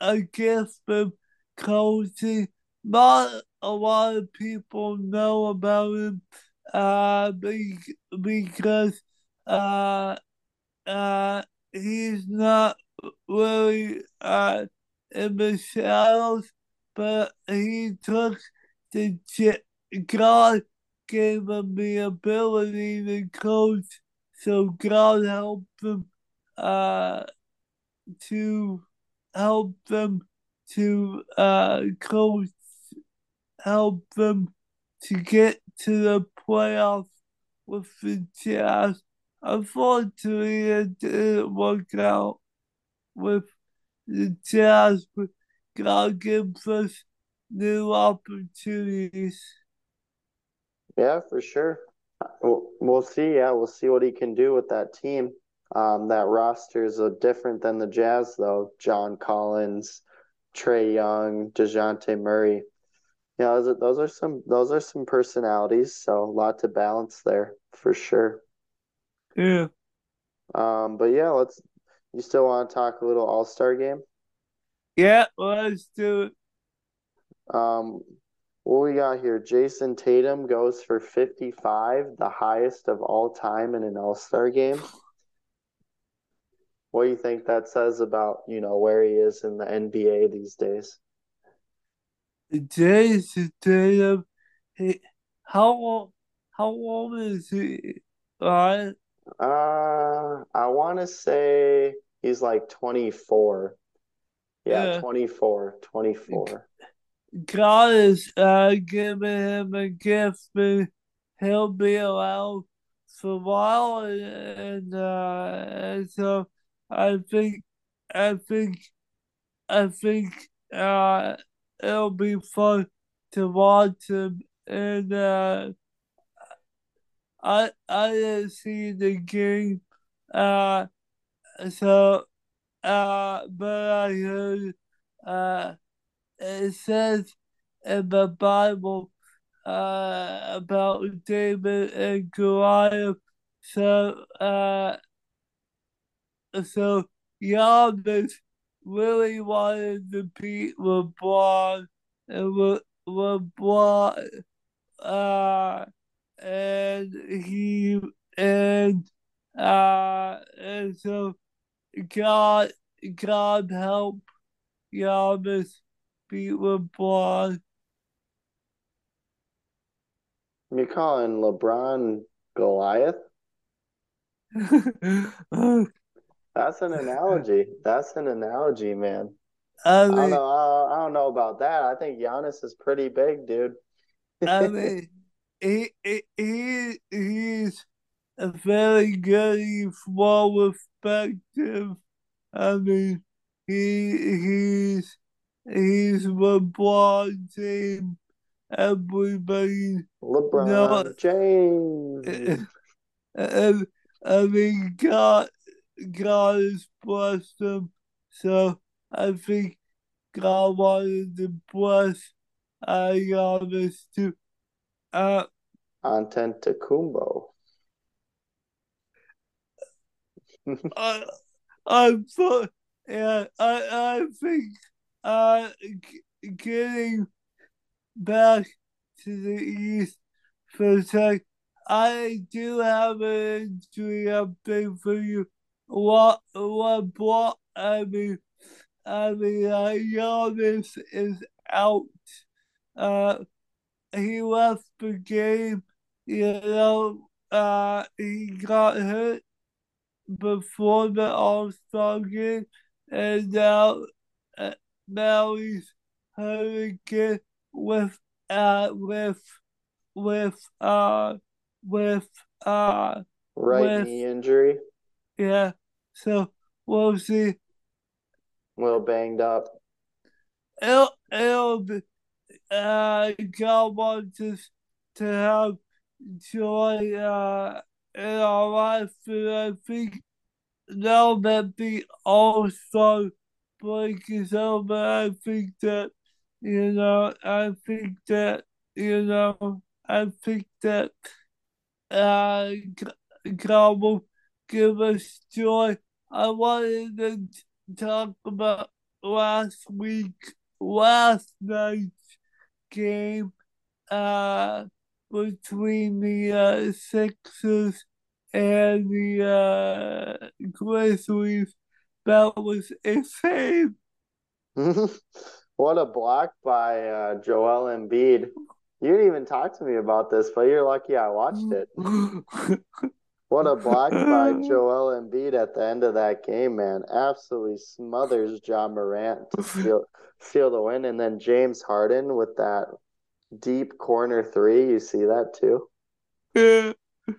a gift of coaching. Not a lot of people know about him uh be- because uh uh he's not really uh in the shadows, but he took the ch- God gave him the ability to coach, so God helped him uh to help them to uh coach help them to get to the playoffs with the Jazz. Unfortunately, it didn't work out with the Jazz, but God gives us new opportunities. Yeah, for sure. We'll, see. Yeah, we'll see what he can do with that team. Um, that roster is different than the Jazz, though. John Collins, Trae Young, Dejounte Murray. Yeah, those are, those are some those are some personalities. So a lot to balance there for sure. Yeah. Um, but yeah, let's. You still want to talk a little All Star game? Yeah, let's do it. Um, what we got here? Jayson Tatum goes for 55, the highest of all time in an All Star game. What do you think that says about, you know, where he is in the NBA these days? Jayson Tatum, he, how old, how old is he? Right? Uh, I want to say he's like 24. Yeah, Yeah. 24, 24. God is uh, giving him a gift, but he'll be around for a while, and, and, uh, and so I think, I think, I think, uh, it'll be fun to watch him, and uh, I I didn't see the game, uh, so uh, but I heard, uh it says in the Bible uh, about David and Goliath. So, uh, so Giannis really wanted to beat LeBron, and Le- LeBron, uh, and he and uh, and so God, God help Giannis beat LeBron. You calling LeBron Goliath? [laughs] That's an analogy. That's an analogy, man. I I don't know. I, I don't know about that. I think Giannis is pretty big, dude. I [laughs] mean, he, he, he he's a very good, he's well respected. I mean, he he's he's LeBron James. Everybody LeBron No. James. [laughs] and I mean, God, God has blessed him, so I think God wanted to bless Giannis too. Uh, Antetokounmpo. [laughs] I, I thought, yeah, I, I think, uh, g- getting back to the East for a sec, I do have an injury update for you. What, what brought, I mean, I mean, uh, Giannis is out. Uh, he left the game, you know, uh, he got hurt before the All Star game, and now, uh, now he's hurt again with, uh, with, with, uh, with, uh, Right With- knee injury. Yeah. So we'll see. A little banged up. It'll, it'll be, uh, God wants us to have joy, uh, in our life, and I think now that the All Star break is over, I think that, you know, I think that, you know, I think that, uh, God will give us joy. I wanted to talk about last week, last night's game, uh, between the uh, Sixers and the uh, Grizzlies. That was insane. [laughs] What a block by uh, Joel Embiid. You didn't even talk to me about this, but you're lucky I watched it. [laughs] What a block by [laughs] Joel Embiid at the end of that game, man. Absolutely smothers Ja Morant to steal, steal the win. And then James Harden with that deep corner three. You see that too? Yeah. [laughs]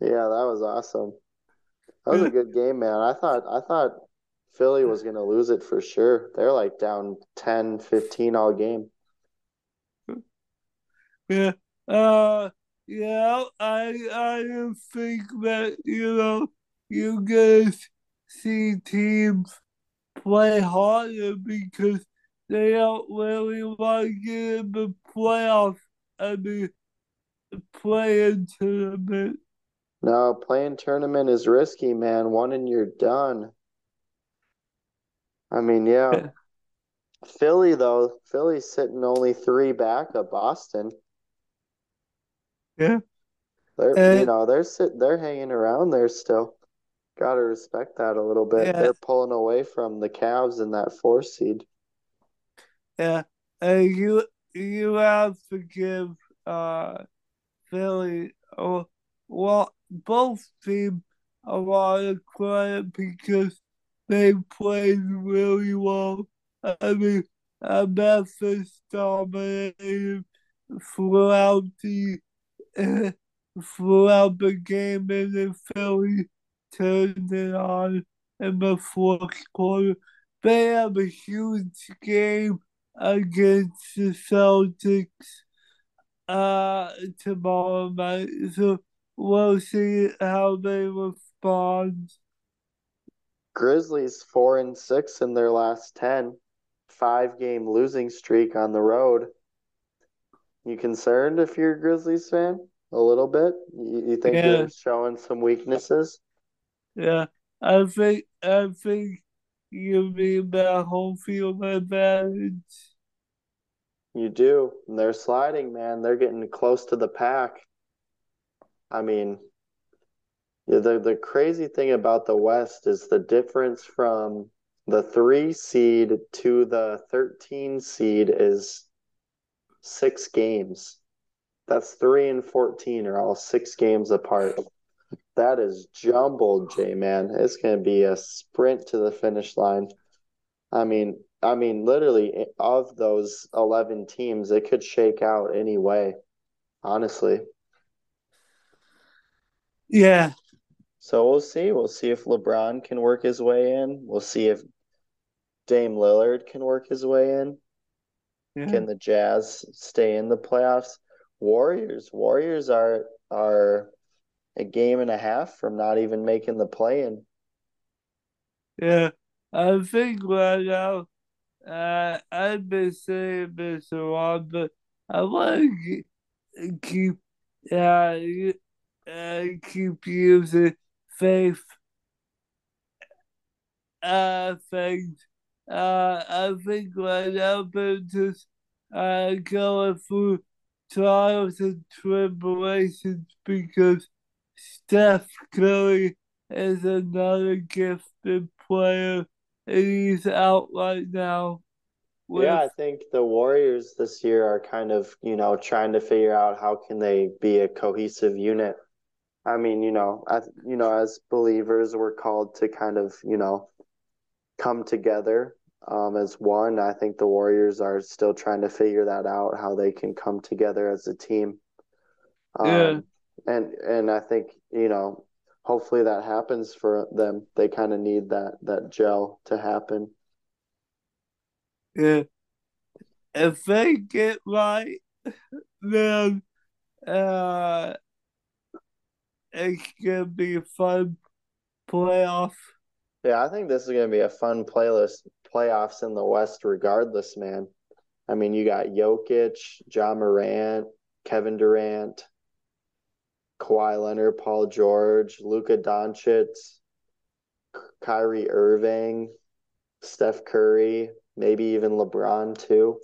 Yeah, that was awesome. That was a good game, man. I thought I thought Philly was going to lose it for sure. They're like down 10, 15 all game. [laughs] Yeah. Uh yeah, I I think that, you know, you guys see teams play harder because they don't really want to get in the playoffs. I mean, play-in tournament. No, play-in tournament is risky, man. One and you're done. I mean, yeah. Philly, though, Philly's sitting only three back of Boston. Yeah. They're, Uh, you know, they're sit, they're hanging around there still. Got to respect that a little bit. Yeah. They're pulling away from the Cavs in that four seed. Yeah, and you you have to give uh Philly oh well both teams a lot of credit because they played really well. I mean, uh, Memphis dominated throughout the [laughs] throughout the game, and then Philly turned it on in the fourth quarter. They have a huge game against the Celtics uh tomorrow night. So we'll see how they respond. Grizzlies four and six in their last ten. Five game losing streak on the road. You concerned if you're a Grizzlies fan? A little bit? You, you think Yeah. they're showing some weaknesses? Yeah, I think I think you mean that home field advantage. You do. And they're sliding, man. They're getting close to the pack. I mean, the the crazy thing about the West is the difference from the three seed to the 13 seed is six games. That's three and 14 are all six games apart. That is jumbled, J man. It's to be a sprint to the finish line. I mean, I mean, literally, eh, of those 11 teams, it could shake out any way, honestly. Yeah, So we'll see. We'll see if LeBron can work his way in. We'll see if Dame Lillard can work his way in. Yeah, Can the Jazz stay in the playoffs? Warriors, Warriors are are a game and a half from not even making the play-in. yeah. I think right now, uh, I've been saying this a lot, but I want to keep, uh, uh, keep using faith, uh, things. Uh, I think what they're just, uh, going through trials and tribulations because Steph Curry is another gifted player and he's out right now. with- Yeah, I think the Warriors this year are kind of, you know, trying to figure out how can they be a cohesive unit. I mean, you know, as you know, as believers, we're called to kind of, you know, come together um, as one. I think the Warriors are still trying to figure that out, how they can come together as a team. Um, Yeah. and and I think, you know, hopefully that happens for them. They kind of need that that gel to happen. Yeah. If they get right, [laughs] then uh, it can be a fun playoff. Yeah, I think this is going to be a fun playlist playoffs in the West regardless, man. I mean, you got Jokic, Ja Morant, Kevin Durant, Kawhi Leonard, Paul George, Luka Doncic, Kyrie Irving, Steph Curry, maybe even LeBron too.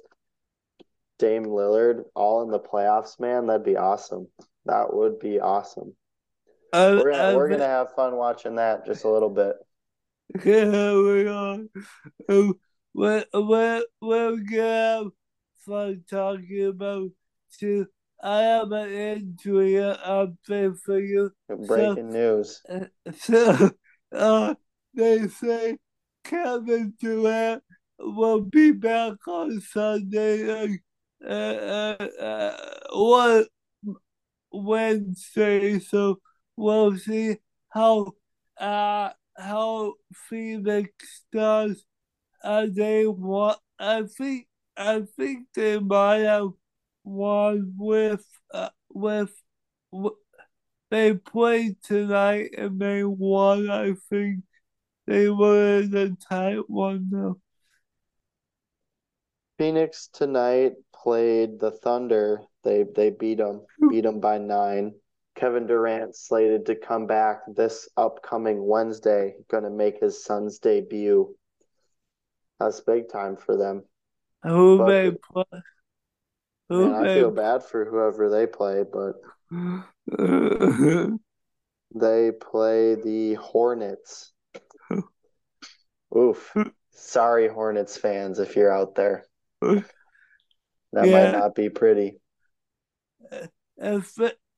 Dame Lillard, all in the playoffs, man. That'd be awesome. That would be awesome. I, We're gonna I we're oh, gonna have fun watching that just a little bit. We are. Um, we're, we're, we're gonna fun talking about to I have an injury update for you. Breaking news. So, uh, they say Kevin Durant will be back on Sunday, uh, uh, uh, what Wednesday. So we'll see how uh how Phoenix does. Uh, they want. I think. I think they might have won with uh, with. w- They played tonight and they won. I think they were in a tight one though. Phoenix tonight played the Thunder. They they beat them, beat them by nine. Kevin Durant slated to come back this upcoming Wednesday, going to make his Suns debut. That's big time for them. Who But- play? Man, I feel bad for whoever they play, but [laughs] they play the Hornets. Oof. Sorry, Hornets fans, if you're out there. [laughs] That Yeah. might not be pretty. if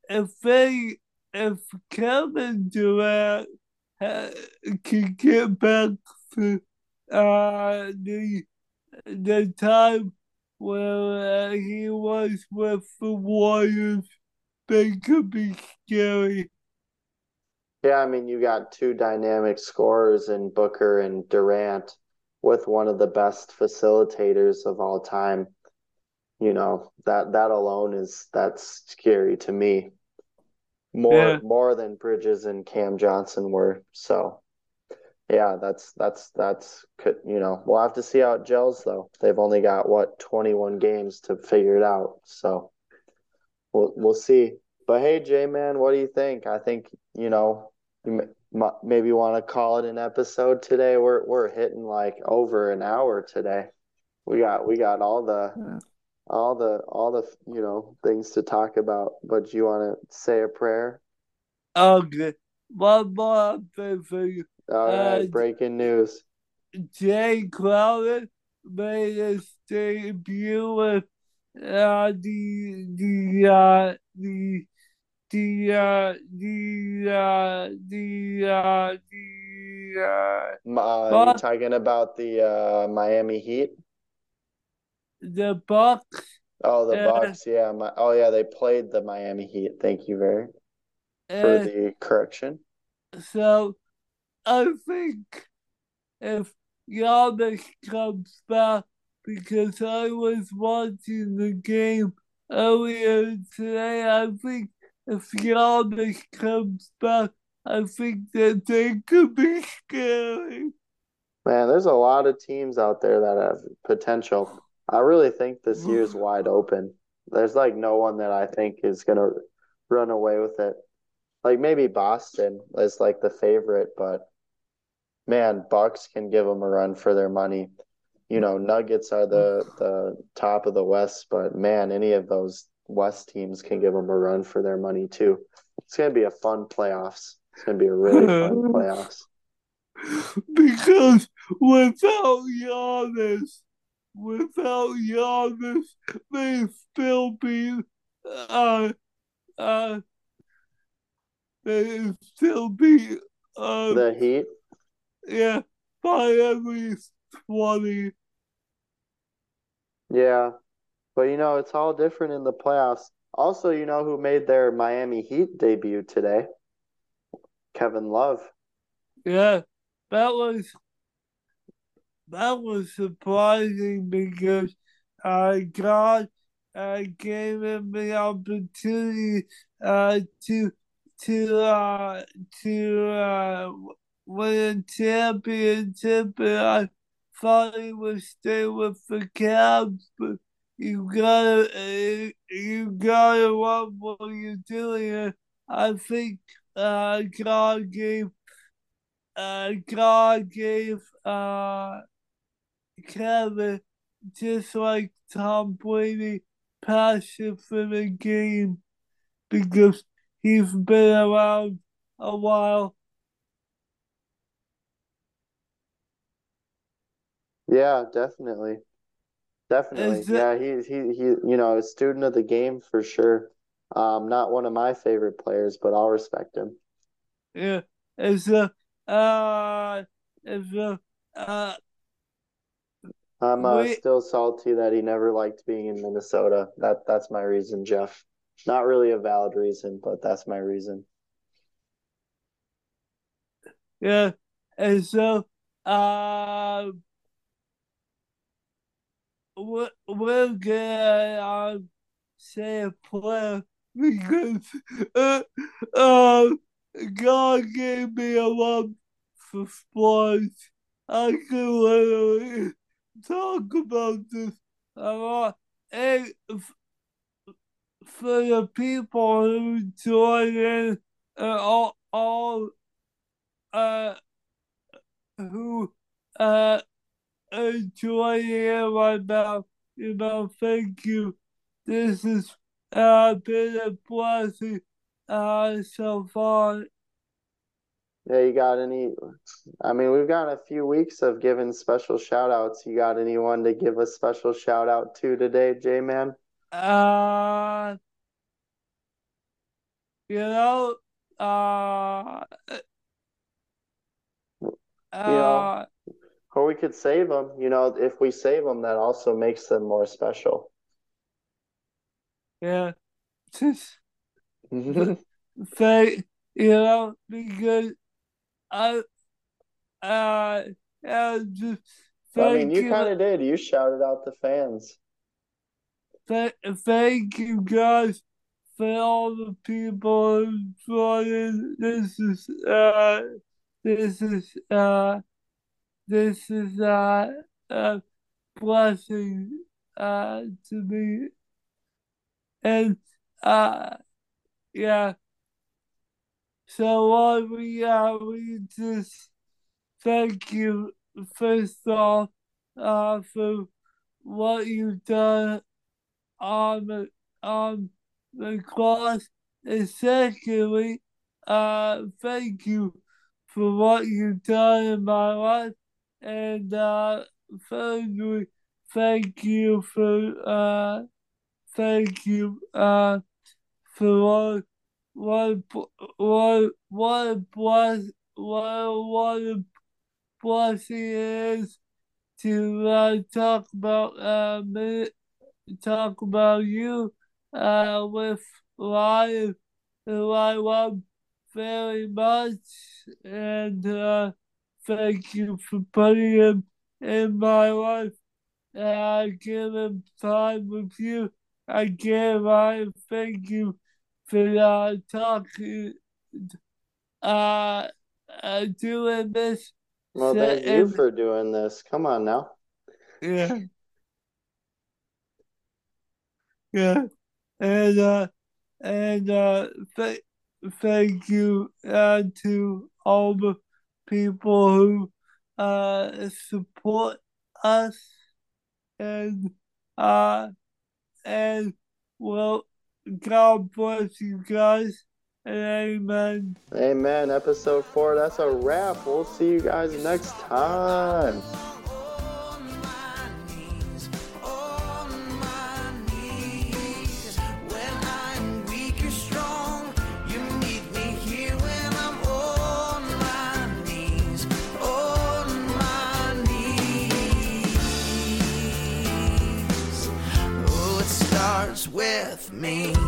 if they if Kevin Durant can get back to uh the the time where uh, he was with the Warriors, they could be scary. Yeah, I mean, you got two dynamic scorers in Booker and Durant with one of the best facilitators of all time. You know, that that alone is that's scary to me. More Yeah. more than Bridges and Cam Johnson were. So, yeah, that's that's that's could you know, we'll have to see how it gels though. They've only got what 21 games to figure it out. So, we'll we'll see. But hey, J man, what do you think? I think, you know, you m- m- maybe want to call it an episode today. We're we're hitting like over an hour today. We got we got all the all the all the you know things to talk about. But you want to say a prayer? Okay, one more thing for you. All right, Uh, breaking news. Jae Crowder made his debut with uh, the the uh, the the uh, the uh, the uh, the uh, Uh, you talking about the uh, Miami Heat? The Bucks Oh, the Yeah. Bucks. Yeah, my, oh yeah, they played the Miami Heat. Thank you very for and the correction. so I think if Giannis comes back because I was watching the game earlier today, I think if Giannis comes back, I think that they could be scary. Man, there's a lot of teams out there that have potential. I really think this [laughs] year's wide open. There's like no one that I think is gonna run away with it. Like maybe Boston is like the favorite, but man, Bucks can give them a run for their money. You know, Nuggets are the the top of the West, but man, any of those West teams can give them a run for their money too. It's gonna be a fun playoffs. It's gonna be a really fun [laughs] playoffs. Because without Giannis, without Giannis, they still be uh uh they still be uh The Heat, yeah by at least twenty. Yeah, but you know, it's all different in the playoffs. Also, you know who made their Miami Heat debut today? Kevin Love. Yeah, that was that was surprising because I got I gave him the opportunity uh to to uh to uh win a championship and I thought he would stay with the Cavs but you gotta uh, you gotta love what you're doing I think uh God gave uh, God gave uh, Kevin, just like Tom Brady, passion for the game because he's been around a while. Yeah, definitely. Definitely. It- Yeah, he's he he you know, a student of the game for sure. Um, not one of my favorite players, but I'll respect him. Yeah, it's a uh, it's a uh, I'm uh, still salty that he never liked being in Minnesota. That that's my reason, Jeff. Not really a valid reason, but that's my reason. yeah, and so uh, we're we're gonna um say a prayer because uh, uh, God gave me a love for sports. I can literally talk about this a lot. And f- for the people who join in and all, all uh, who uh, enjoy it right now, you know, thank you. This has uh, been a blessing uh, so far. Yeah, you got any? I mean, we've got a few weeks of giving special shout outs. You got anyone to give a special shout out to today, J Man? Uh, you know, uh, uh, Or we could save them. You know, if we save them, that also makes them more special. yeah, [laughs] [laughs] thank you know because I, uh, yeah, just I mean, you you, kind of did. You shouted out the fans. th- thank you guys for all the people who. This is uh, this is uh, this is uh, a blessing uh to me, and uh, yeah. So what we uh we just thank you first off uh for what you've done on the on the cross. And secondly uh thank you for what you've done in my life. And uh thirdly thank you for uh thank you uh for what what what what what what a blessing is to uh, talk about uh mi- talk about you uh with Ryan who I love very much and uh thank you for putting him in my life uh give him time with you. Again I thank you for uh talking uh, uh doing this Well, thank you for doing this. Come on now. Yeah. [laughs] Yeah. And uh and uh th- thank you uh to all the people who uh support us and uh and well God bless you guys and amen. Amen. Episode four. That's a wrap. We'll see you guys next time. Me.